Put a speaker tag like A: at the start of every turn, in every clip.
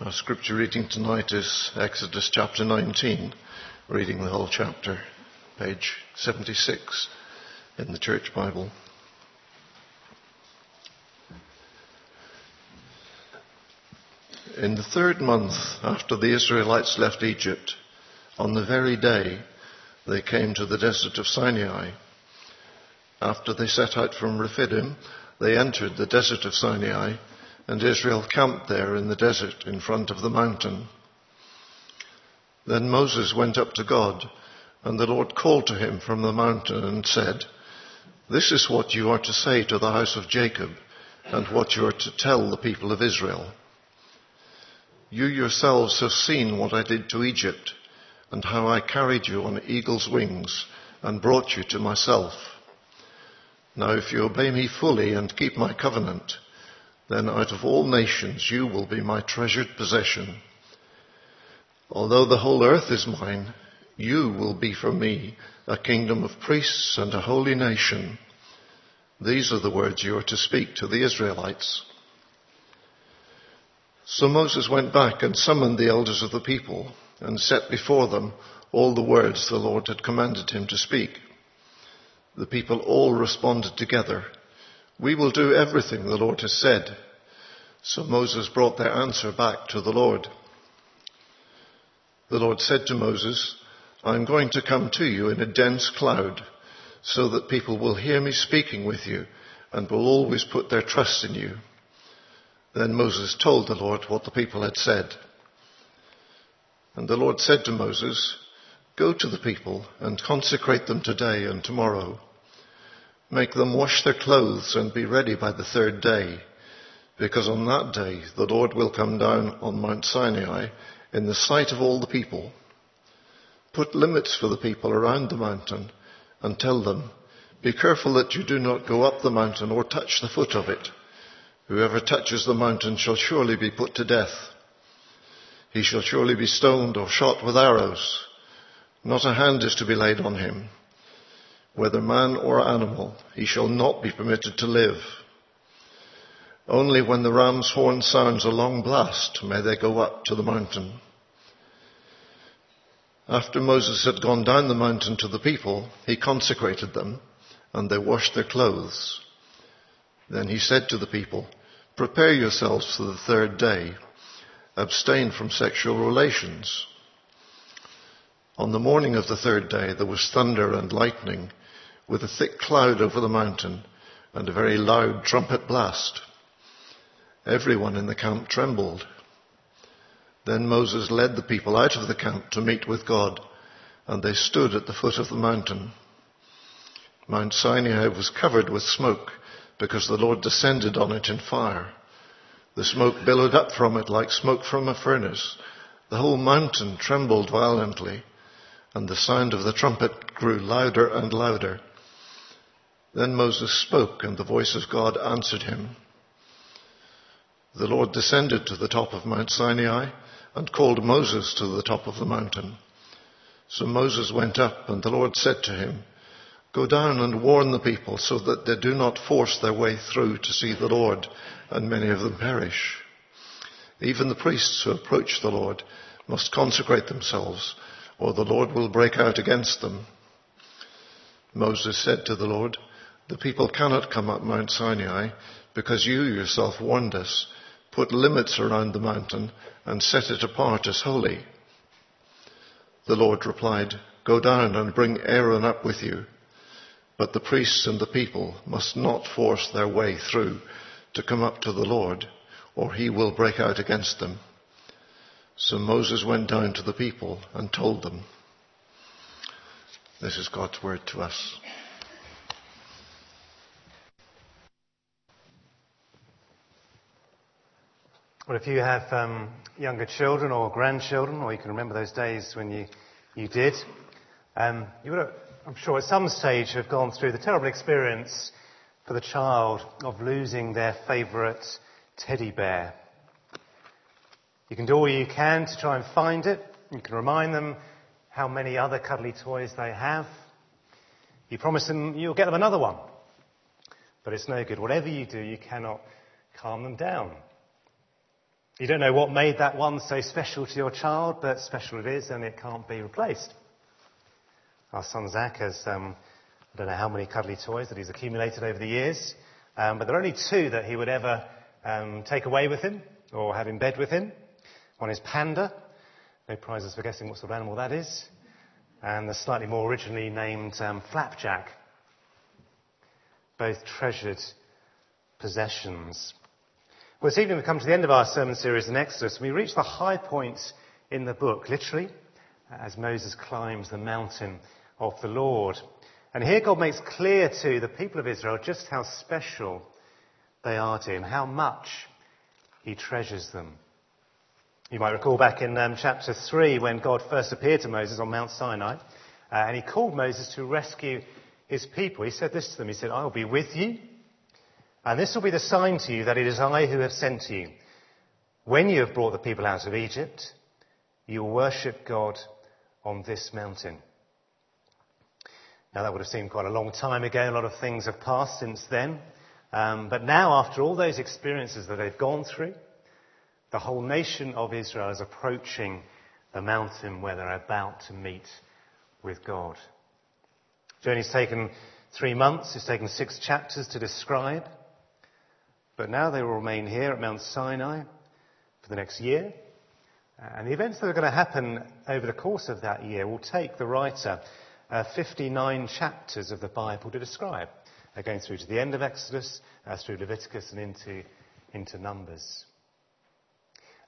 A: Our scripture reading tonight is Exodus chapter 19, reading the whole chapter, page 76 in the Church Bible. In the third month after the Israelites left Egypt, on the very day they came to the desert of Sinai. After they set out from Rephidim, they entered the desert of Sinai, and Israel camped there in the desert in front of the mountain. Then Moses went up to God, and the Lord called to him from the mountain and said, This is what you are to say to the house of Jacob, and what you are to tell the people of Israel. You yourselves have seen what I did to Egypt, and how I carried you on eagle's wings and brought you to myself. Now if you obey me fully and keep my covenant, then out of all nations you will be my treasured possession. Although the whole earth is mine, you will be for me a kingdom of priests and a holy nation. These are the words you are to speak to the Israelites. So Moses went back and summoned the elders of the people and set before them all the words the Lord had commanded him to speak. The people all responded together, We will do everything the Lord has said. So Moses brought their answer back to the Lord. The Lord said to Moses, I am going to come to you in a dense cloud so that people will hear me speaking with you and will always put their trust in you. Then Moses told the Lord what the people had said. And the Lord said to Moses, Go to the people and consecrate them today and tomorrow Make them wash their clothes and be ready by the third day, because on that day the Lord will come down on Mount Sinai in the sight of all the people. Put limits for the people around the mountain and tell them, be careful that you do not go up the mountain or touch the foot of it. Whoever touches the mountain shall surely be put to death. He shall surely be stoned or shot with arrows. Not a hand is to be laid on him whether man or animal, he shall not be permitted to live. Only when the ram's horn sounds a long blast may they go up to the mountain. After Moses had gone down the mountain to the people, he consecrated them, and they washed their clothes. Then he said to the people, Prepare yourselves for the third day. Abstain from sexual relations. On the morning of the third day, there was thunder and lightning with a thick cloud over the mountain and a very loud trumpet blast. Everyone in the camp trembled. Then Moses led the people out of the camp to meet with God, and they stood at the foot of the mountain. Mount Sinai was covered with smoke because the Lord descended on it in fire. The smoke billowed up from it like smoke from a furnace. The whole mountain trembled violently, and the sound of the trumpet grew louder and louder. Then Moses spoke, and the voice of God answered him. The Lord descended to the top of Mount Sinai and called Moses to the top of the mountain. So Moses went up, and the Lord said to him, Go down and warn the people so that they do not force their way through to see the Lord, and many of them perish. Even the priests who approach the Lord must consecrate themselves, or the Lord will break out against them. Moses said to the Lord, the people cannot come up Mount Sinai because you yourself warned us. Put limits around the mountain and set it apart as holy. The Lord replied, Go down and bring Aaron up with you. But the priests and the people must not force their way through to come up to the Lord, or he will break out against them. So Moses went down to the people and told them. This is God's word to us.
B: Well, if you have um, younger children or grandchildren, or you can remember those days when you, you did, um, you would, I'm sure, at some stage have gone through the terrible experience for the child of losing their favourite teddy bear. You can do all you can to try and find it. You can remind them how many other cuddly toys they have. You promise them you'll get them another one. But it's no good. Whatever you do, you cannot calm them down. You don't know what made that one so special to your child, but special it is and it can't be replaced. Our son Zach has, um, I don't know how many cuddly toys that he's accumulated over the years, um, but there are only two that he would ever um, take away with him or have in bed with him. One is Panda. No prizes for guessing what sort of animal that is. And the slightly more originally named um, Flapjack. Both treasured possessions. Well, this evening we come to the end of our sermon series in Exodus. We reach the high point in the book, literally, as Moses climbs the mountain of the Lord. And here God makes clear to the people of Israel just how special they are to him, how much he treasures them. You might recall back in um, chapter 3 when God first appeared to Moses on Mount Sinai, uh, and he called Moses to rescue his people. He said this to them. He said, I will be with you and this will be the sign to you that it is I who have sent you. When you have brought the people out of Egypt, you will worship God on this mountain. Now that would have seemed quite a long time ago. A lot of things have passed since then. Um, but now, after all those experiences that they've gone through, the whole nation of Israel is approaching the mountain where they're about to meet with God. The journey's taken three months. It's taken six chapters to describe. But now they will remain here at Mount Sinai for the next year. And the events that are going to happen over the course of that year will take the writer uh, 59 chapters of the Bible to describe, going through to the end of Exodus, uh, through Leviticus, and into, into Numbers.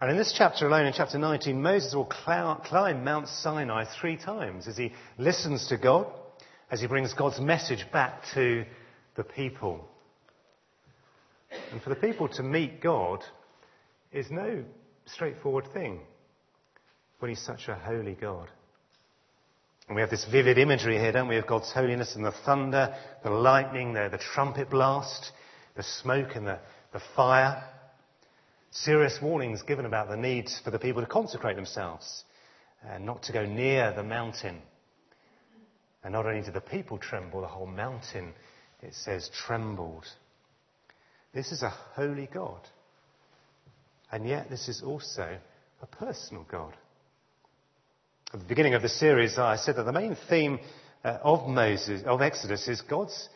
B: And in this chapter alone, in chapter 19, Moses will cl- climb Mount Sinai three times as he listens to God, as he brings God's message back to the people. And for the people to meet God is no straightforward thing when He's such a holy God. And we have this vivid imagery here, don't we, of God's holiness and the thunder, the lightning, the, the trumpet blast, the smoke and the, the fire. Serious warnings given about the need for the people to consecrate themselves and not to go near the mountain. And not only did the people tremble, the whole mountain, it says, trembled. This is a holy God. And yet, this is also a personal God. At the beginning of the series, I said that the main theme uh, of Moses, of Exodus, is God's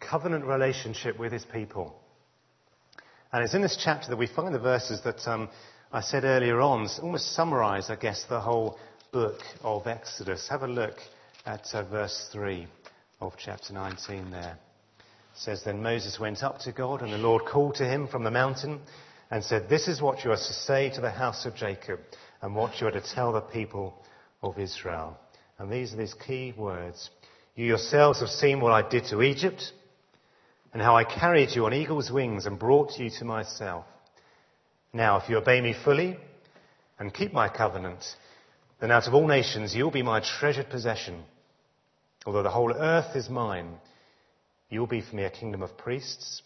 B: covenant relationship with his people. And it's in this chapter that we find the verses that um, I said earlier on almost summarize, I guess, the whole book of Exodus. Have a look at uh, verse 3 of chapter 19 there says, Then Moses went up to God, and the Lord called to him from the mountain and said, This is what you are to say to the house of Jacob, and what you are to tell the people of Israel. And these are these key words. You yourselves have seen what I did to Egypt, and how I carried you on eagle's wings and brought you to myself. Now, if you obey me fully and keep my covenant, then out of all nations you'll be my treasured possession. Although the whole earth is mine, you will be for me a kingdom of priests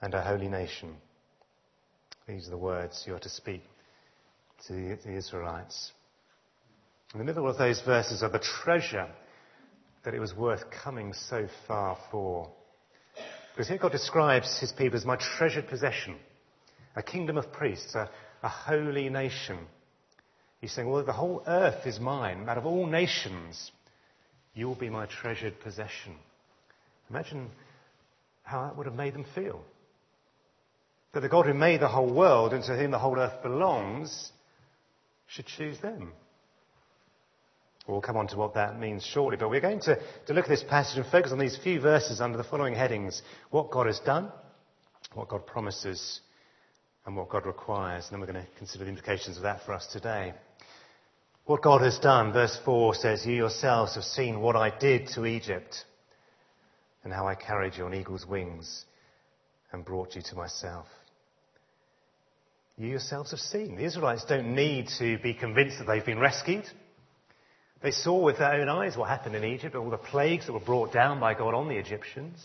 B: and a holy nation. These are the words you are to speak to the Israelites. In the middle of those verses are the treasure that it was worth coming so far for. Because here God describes his people as my treasured possession, a kingdom of priests, a, a holy nation. He's saying, well, the whole earth is mine. Out of all nations, you will be my treasured possession. Imagine how that would have made them feel. That the God who made the whole world and to whom the whole earth belongs should choose them. We'll come on to what that means shortly, but we're going to, to look at this passage and focus on these few verses under the following headings. What God has done, what God promises, and what God requires. And then we're going to consider the implications of that for us today. What God has done, verse 4 says, You yourselves have seen what I did to Egypt and how I carried you on eagle's wings and brought you to myself. You yourselves have seen. The Israelites don't need to be convinced that they've been rescued. They saw with their own eyes what happened in Egypt, all the plagues that were brought down by God on the Egyptians.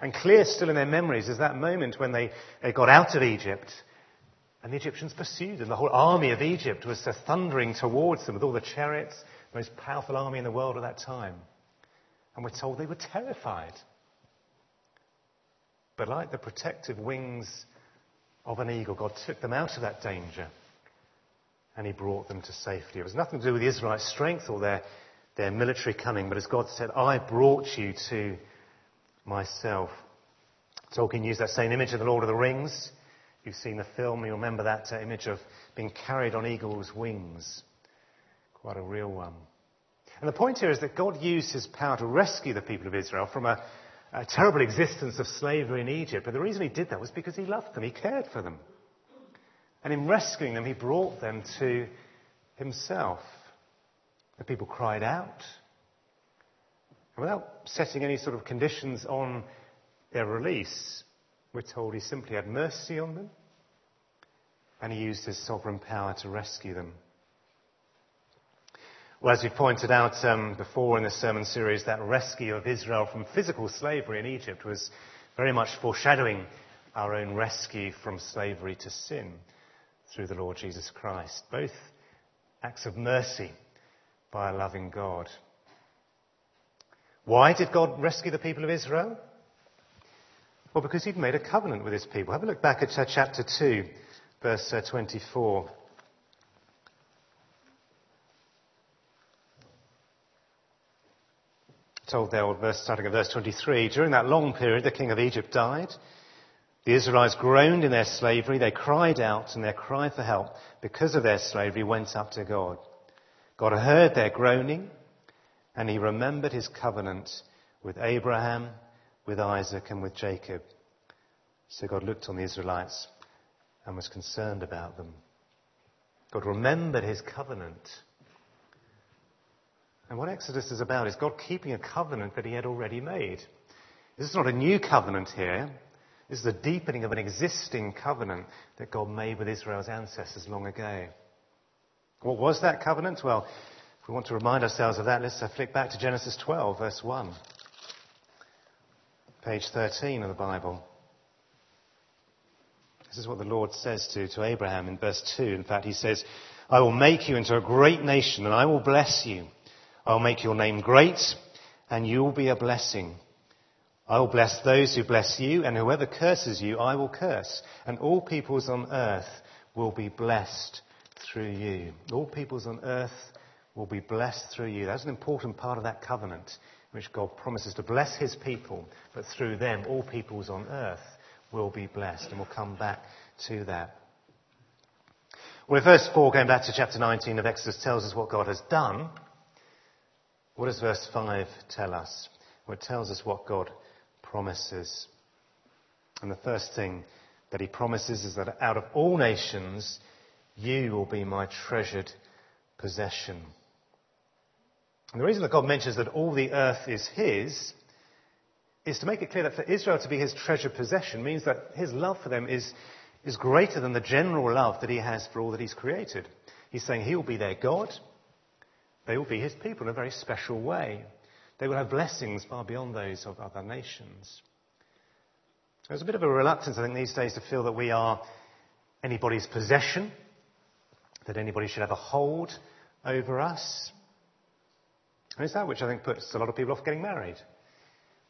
B: And clear still in their memories is that moment when they, they got out of Egypt and the Egyptians pursued them. The whole army of Egypt was thundering towards them with all the chariots, the most powerful army in the world at that time. And we're told they were terrified. But like the protective wings of an eagle, God took them out of that danger and he brought them to safety. It was nothing to do with the Israelites' strength or their, their military cunning, but as God said, I brought you to myself. Tolkien used that same image in The Lord of the Rings. You've seen the film, you remember that uh, image of being carried on eagle's wings. Quite a real one. And the point here is that God used his power to rescue the people of Israel from a, a terrible existence of slavery in Egypt. But the reason he did that was because he loved them, he cared for them. And in rescuing them, he brought them to himself. The people cried out. And without setting any sort of conditions on their release, we're told he simply had mercy on them and he used his sovereign power to rescue them. Well, as we pointed out um, before in the sermon series, that rescue of Israel from physical slavery in Egypt was very much foreshadowing our own rescue from slavery to sin through the Lord Jesus Christ. Both acts of mercy by a loving God. Why did God rescue the people of Israel? Well, because he'd made a covenant with his people. Have a look back at chapter 2, verse uh, 24. Told there, verse, starting at verse 23, during that long period, the king of Egypt died. The Israelites groaned in their slavery. They cried out, and their cry for help because of their slavery went up to God. God heard their groaning, and he remembered his covenant with Abraham, with Isaac, and with Jacob. So God looked on the Israelites and was concerned about them. God remembered his covenant and what Exodus is about is God keeping a covenant that he had already made. This is not a new covenant here. This is a deepening of an existing covenant that God made with Israel's ancestors long ago. What was that covenant? Well, if we want to remind ourselves of that, let's uh, flick back to Genesis 12, verse 1. Page 13 of the Bible. This is what the Lord says to, to Abraham in verse 2. In fact, he says, I will make you into a great nation and I will bless you. I'll make your name great and you will be a blessing. I will bless those who bless you and whoever curses you, I will curse. And all peoples on earth will be blessed through you. All peoples on earth will be blessed through you. That's an important part of that covenant, which God promises to bless his people, but through them, all peoples on earth will be blessed. And we'll come back to that. Well, verse 4, going back to chapter 19 of Exodus, tells us what God has done. What does verse 5 tell us? Well, it tells us what God promises. And the first thing that he promises is that out of all nations, you will be my treasured possession. And the reason that God mentions that all the earth is his is to make it clear that for Israel to be his treasured possession means that his love for them is, is greater than the general love that he has for all that he's created. He's saying he will be their God, they will be his people in a very special way. They will have blessings far beyond those of other nations. There's a bit of a reluctance, I think, these days to feel that we are anybody's possession, that anybody should have a hold over us. And it's that which I think puts a lot of people off getting married.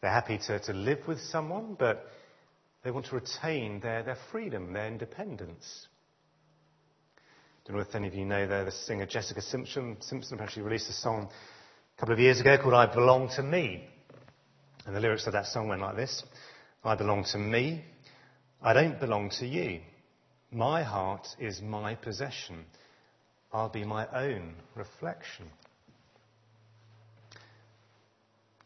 B: They're happy to, to live with someone, but they want to retain their, their freedom, their independence don't know if any of you know the, the singer Jessica Simpson. Simpson actually released a song a couple of years ago called I Belong to Me. And the lyrics of that song went like this I belong to me. I don't belong to you. My heart is my possession. I'll be my own reflection.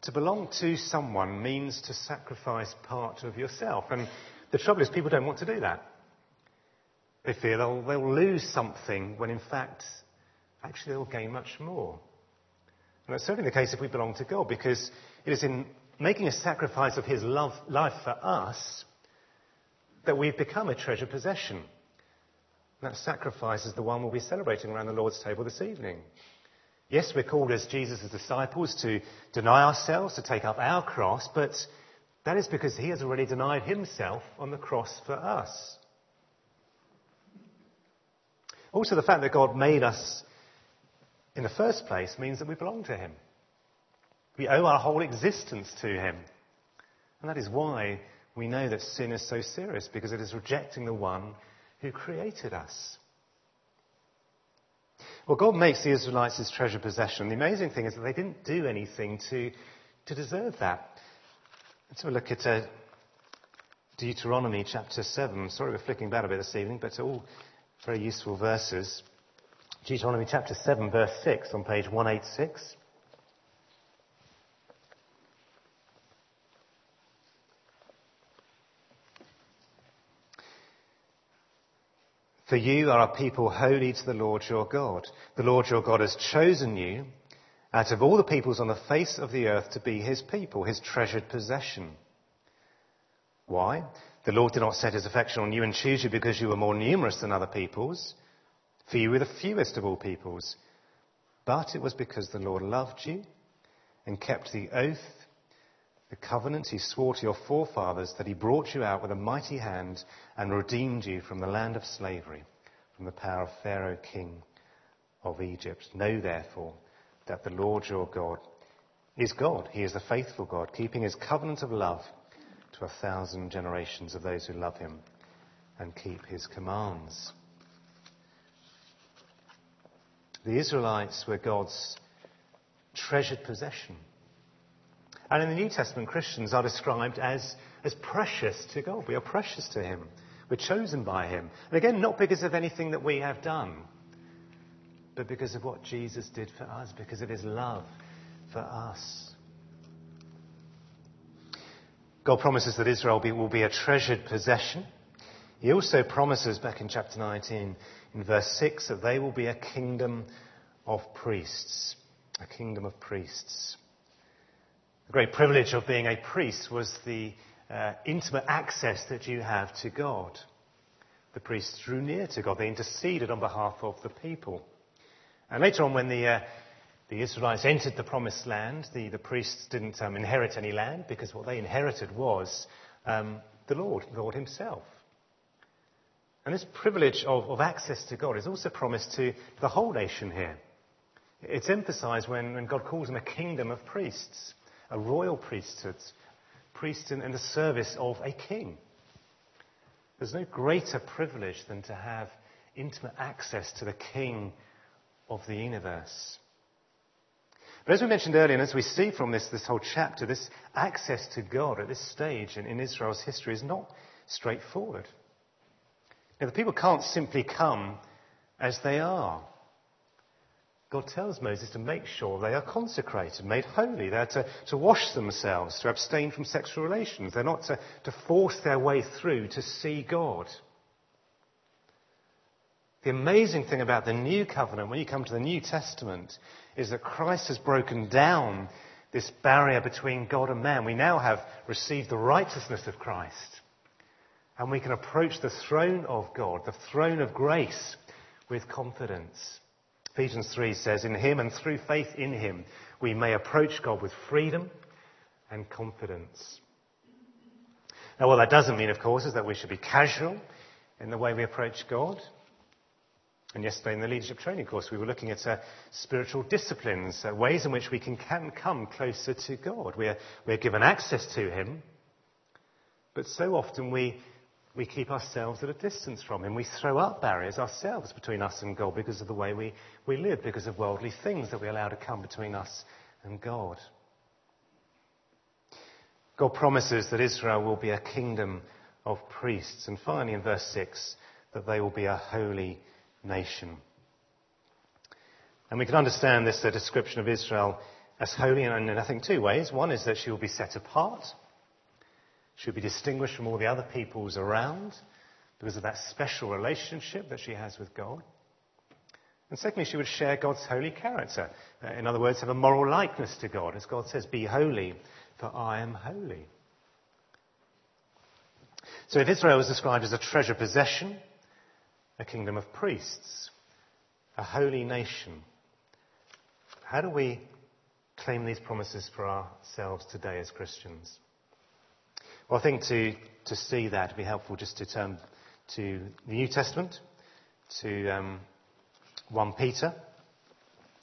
B: To belong to someone means to sacrifice part of yourself. And the trouble is, people don't want to do that. They fear they'll, they'll lose something when in fact, actually they'll gain much more. And that's certainly the case if we belong to God, because it is in making a sacrifice of His love, life for us that we've become a treasured possession. And that sacrifice is the one we'll be celebrating around the Lord's table this evening. Yes, we're called as Jesus' disciples to deny ourselves, to take up our cross, but that is because He has already denied Himself on the cross for us. Also, the fact that God made us in the first place means that we belong to Him. We owe our whole existence to Him. And that is why we know that sin is so serious because it is rejecting the one who created us. Well, God makes the Israelites his treasured possession. The amazing thing is that they didn't do anything to, to deserve that. Let's have a look at uh, Deuteronomy chapter 7. Sorry we're flicking back a bit this evening, but all very useful verses. Deuteronomy chapter 7, verse 6 on page 186. For you are a people holy to the Lord your God. The Lord your God has chosen you out of all the peoples on the face of the earth to be his people, his treasured possession. Why? The Lord did not set his affection on you and choose you because you were more numerous than other peoples, for you were the fewest of all peoples. But it was because the Lord loved you and kept the oath, the covenant he swore to your forefathers that he brought you out with a mighty hand and redeemed you from the land of slavery, from the power of Pharaoh, king of Egypt. Know therefore that the Lord your God is God. He is the faithful God, keeping his covenant of love to a thousand generations of those who love him and keep his commands. The Israelites were God's treasured possession. And in the New Testament, Christians are described as, as precious to God. We are precious to him. We're chosen by him. And again, not because of anything that we have done but because of what Jesus did for us, because of his love for us. God promises that Israel will be a treasured possession. He also promises back in chapter 19, in verse 6, that they will be a kingdom of priests. A kingdom of priests. The great privilege of being a priest was the uh, intimate access that you have to God. The priests drew near to God. They interceded on behalf of the people. And later on, when the, uh, the Israelites entered the promised land, the, the priests didn't um, inherit any land because what they inherited was um, the Lord, the Lord Himself. And this privilege of, of, access to God is also promised to the whole nation here. It's emphasized when, when God calls them a kingdom of priests, a royal priesthood, priests in, in the service of a king. There's no greater privilege than to have intimate access to the king of the universe. But as we mentioned earlier, and as we see from this, this whole chapter, this access to God at this stage in, in Israel's history is not straightforward. Now, the people can't simply come as they are. God tells Moses to make sure they are consecrated, made holy. They're to, to wash themselves, to abstain from sexual relations. They're not to, to force their way through to see God. The amazing thing about the new covenant, when you come to the New Testament, is that Christ has broken down this barrier between God and man. We now have received the righteousness of Christ. And we can approach the throne of God, the throne of grace, with confidence. Ephesians 3 says, In him and through faith in him, we may approach God with freedom and confidence. Now, what that doesn't mean, of course, is that we should be casual in the way we approach God. And yesterday in the leadership training course, we were looking at uh, spiritual disciplines, uh, ways in which we can, can come closer to God. We're, we're given access to Him, but so often we, we keep ourselves at a distance from Him. We throw up barriers ourselves between us and God because of the way we, we live, because of worldly things that we allow to come between us and God. God promises that Israel will be a kingdom of priests. And finally, in verse 6, that they will be a holy nation. And we can understand this description of Israel as holy in, I think, two ways. One is that she will be set apart. She will be distinguished from all the other peoples around because of that special relationship that she has with God. And secondly, she would share God's holy character. Uh, in other words, have a moral likeness to God. As God says, be holy, for I am holy. So if Israel was described as a treasure possession, a kingdom of priests, a holy nation. How do we claim these promises for ourselves today as Christians? Well, I think to, to see that, it'd be helpful just to turn to the New Testament, to um, 1 Peter.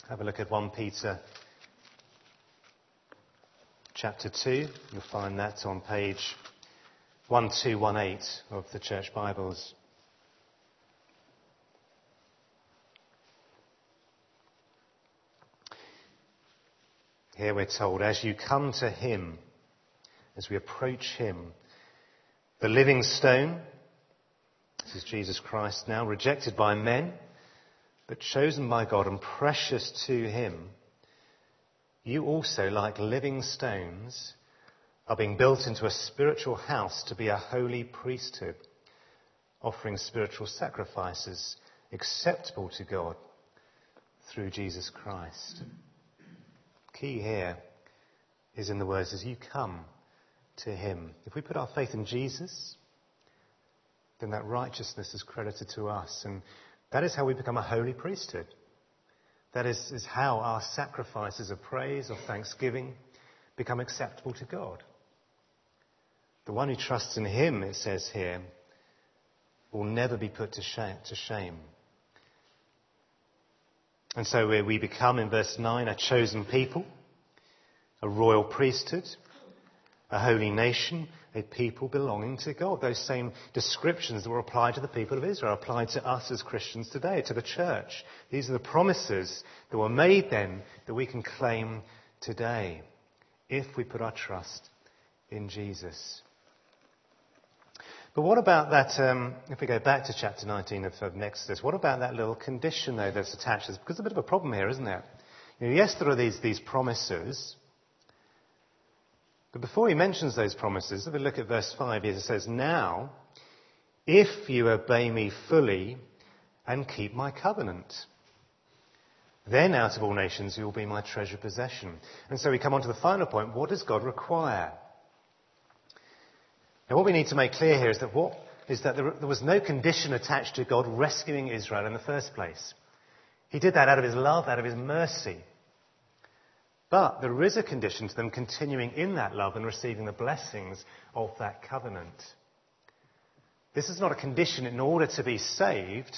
B: Have a look at 1 Peter chapter 2. You'll find that on page 1218 of the Church Bibles. Here we're told, as you come to him, as we approach him, the living stone, this is Jesus Christ now, rejected by men, but chosen by God and precious to him, you also, like living stones, are being built into a spiritual house to be a holy priesthood, offering spiritual sacrifices acceptable to God through Jesus Christ key here is in the words, as you come to him. If we put our faith in Jesus, then that righteousness is credited to us. And that is how we become a holy priesthood. That is, is how our sacrifices of praise, of thanksgiving, become acceptable to God. The one who trusts in him, it says here, will never be put to shame. And so we become, in verse 9, a chosen people, a royal priesthood, a holy nation, a people belonging to God. Those same descriptions that were applied to the people of Israel applied to us as Christians today, to the church. These are the promises that were made then that we can claim today if we put our trust in Jesus. But what about that, um, if we go back to chapter 19 of, of Exodus, what about that little condition, though, that's attached? Because there's a bit of a problem here, isn't there? You know, yes, there are these, these promises. But before he mentions those promises, if we look at verse 5, it says, Now, if you obey me fully and keep my covenant, then out of all nations you will be my treasured possession. And so we come on to the final point. What does God require? Now, what we need to make clear here is that what is that there, there was no condition attached to God rescuing Israel in the first place. He did that out of his love, out of his mercy. But there is a condition to them continuing in that love and receiving the blessings of that covenant. This is not a condition in order to be saved.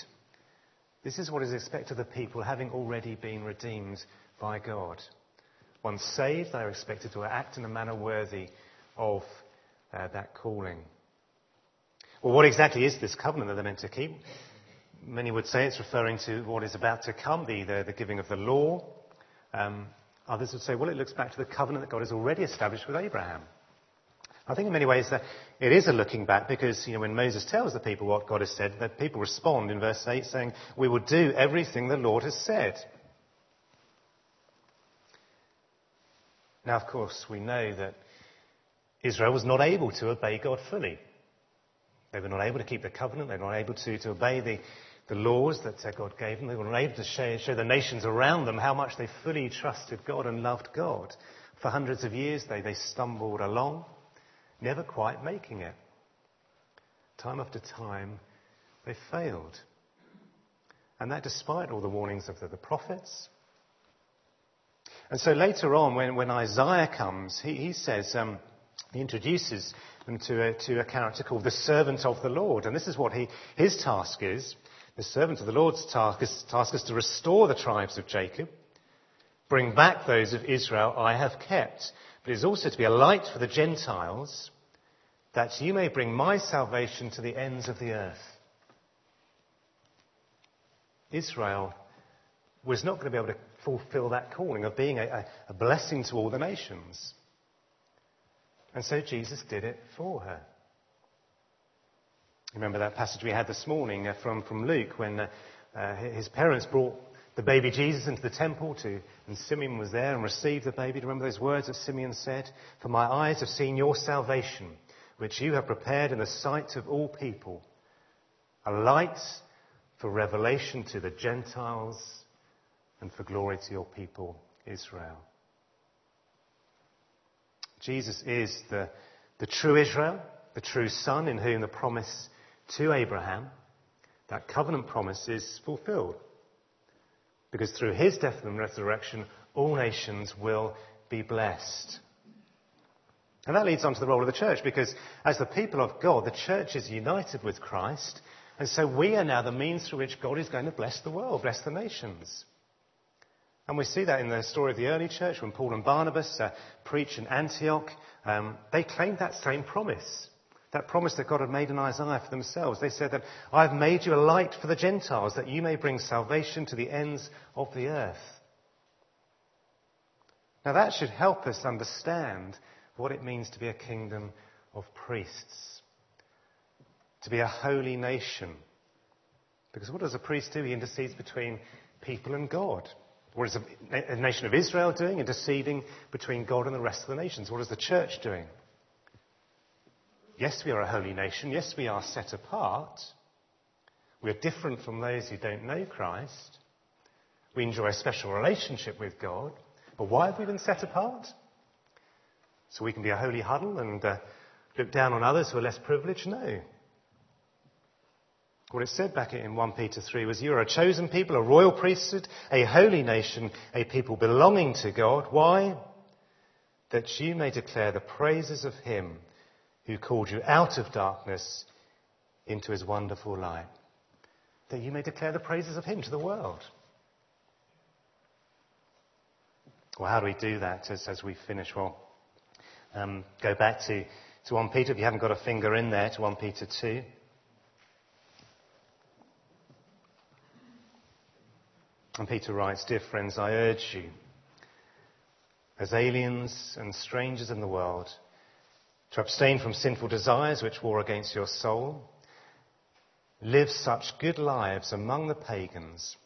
B: This is what is expected of the people having already been redeemed by God. Once saved, they are expected to act in a manner worthy of uh, that calling. Well, what exactly is this covenant that they're meant to keep? Many would say it's referring to what is about to come, the, the, the giving of the law. Um, others would say, well, it looks back to the covenant that God has already established with Abraham. I think in many ways that it is a looking back because, you know, when Moses tells the people what God has said, the people respond in verse 8 saying, we will do everything the Lord has said. Now, of course, we know that Israel was not able to obey God fully. They were not able to keep the covenant. They were not able to, to obey the, the laws that God gave them. They were not able to show, show the nations around them how much they fully trusted God and loved God. For hundreds of years, they, they stumbled along, never quite making it. Time after time, they failed. And that despite all the warnings of the, the prophets. And so later on, when, when Isaiah comes, he, he says, um, he introduces them to a, to a character called the servant of the Lord. And this is what he, his task is. The servant of the Lord's task is, task is to restore the tribes of Jacob, bring back those of Israel I have kept. But it is also to be a light for the Gentiles, that you may bring my salvation to the ends of the earth. Israel was not going to be able to fulfill that calling of being a, a blessing to all the nations. And so Jesus did it for her. Remember that passage we had this morning uh, from, from Luke when uh, uh, his parents brought the baby Jesus into the temple to, and Simeon was there and received the baby. Remember those words that Simeon said? For my eyes have seen your salvation, which you have prepared in the sight of all people, a light for revelation to the Gentiles and for glory to your people, Israel. Jesus is the, the true Israel, the true Son in whom the promise to Abraham, that covenant promise is fulfilled. Because through his death and resurrection, all nations will be blessed. And that leads on to the role of the church, because as the people of God, the church is united with Christ, and so we are now the means through which God is going to bless the world, bless the nations. And we see that in the story of the early church when Paul and Barnabas uh, preach in Antioch. Um, they claimed that same promise That promise that God had made in Isaiah for themselves. They said that I've made you a light for the Gentiles, that you may bring salvation to the ends of the earth. Now that should help us understand what it means to be a kingdom of priests, to be a holy nation. Because what does a priest do? He intercedes between people and God. What is a, nation of Israel doing? Interceding between God and the rest of the nations. What is the church doing? Yes, we are a holy nation. Yes, we are set apart. We are different from those who don't know Christ. We enjoy a special relationship with God. But why have we been set apart? So we can be a holy huddle and uh, look down on others who are less privileged? No. What it said back in 1 Peter 3 was, You are a chosen people, a royal priesthood, a holy nation, a people belonging to God. Why? That you may declare the praises of Him who called you out of darkness into His wonderful light. That you may declare the praises of Him to the world. Well, how do we do that as, as we finish? Well, um, go back to, to 1 Peter, if you haven't got a finger in there, to 1 Peter 2. And Peter writes, Dear friends, I urge you, as aliens and strangers in the world, to abstain from sinful desires which war against your soul. Live such good lives among the pagans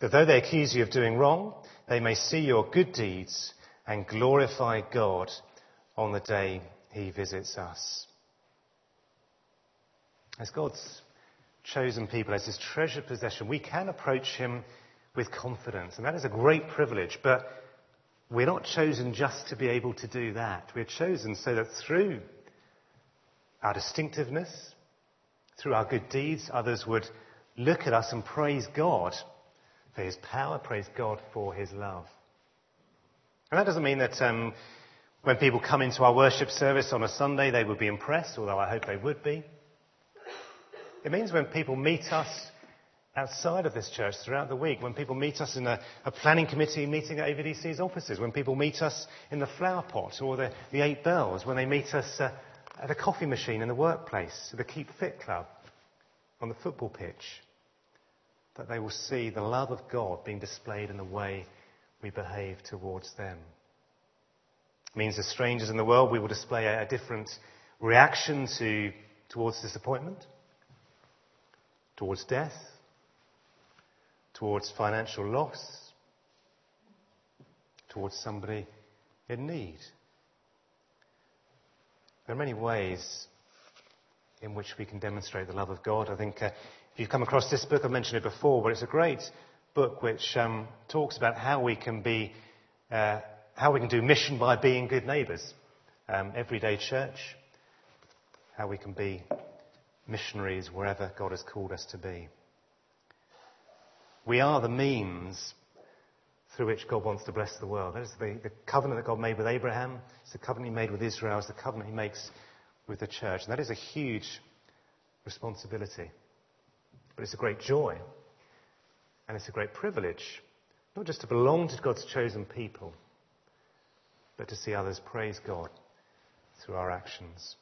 B: that though they accuse you of doing wrong, they may see your good deeds and glorify God on the day he visits us. As God's chosen people, as his treasured possession, we can approach him with confidence. And that is a great privilege. But we're not chosen just to be able to do that. We're chosen so that through our distinctiveness, through our good deeds, others would look at us and praise God for his power, praise God for his love. And that doesn't mean that um, when people come into our worship service on a Sunday, they would be impressed, although I hope they would be. It means when people meet us outside of this church throughout the week, when people meet us in a, a, planning committee meeting at AVDC's offices, when people meet us in the flower pot or the, the eight bells, when they meet us uh, at a coffee machine in the workplace, the Keep Fit Club, on the football pitch, that they will see the love of God being displayed in the way we behave towards them. It means as strangers in the world, we will display a, a different reaction to, towards disappointment, towards death, towards financial loss, towards somebody in need. There are many ways in which we can demonstrate the love of God. I think uh, if you've come across this book, I've mentioned it before, but it's a great book which um, talks about how we can be, uh, how we can do mission by being good neighbours. Um, everyday church, how we can be missionaries wherever God has called us to be. We are the means through which God wants to bless the world. That is the, the covenant that God made with Abraham. It's the covenant he made with Israel. It's the covenant he makes with the church. And that is a huge responsibility. But it's a great joy. And it's a great privilege, not just to belong to God's chosen people, but to see others praise God through our actions.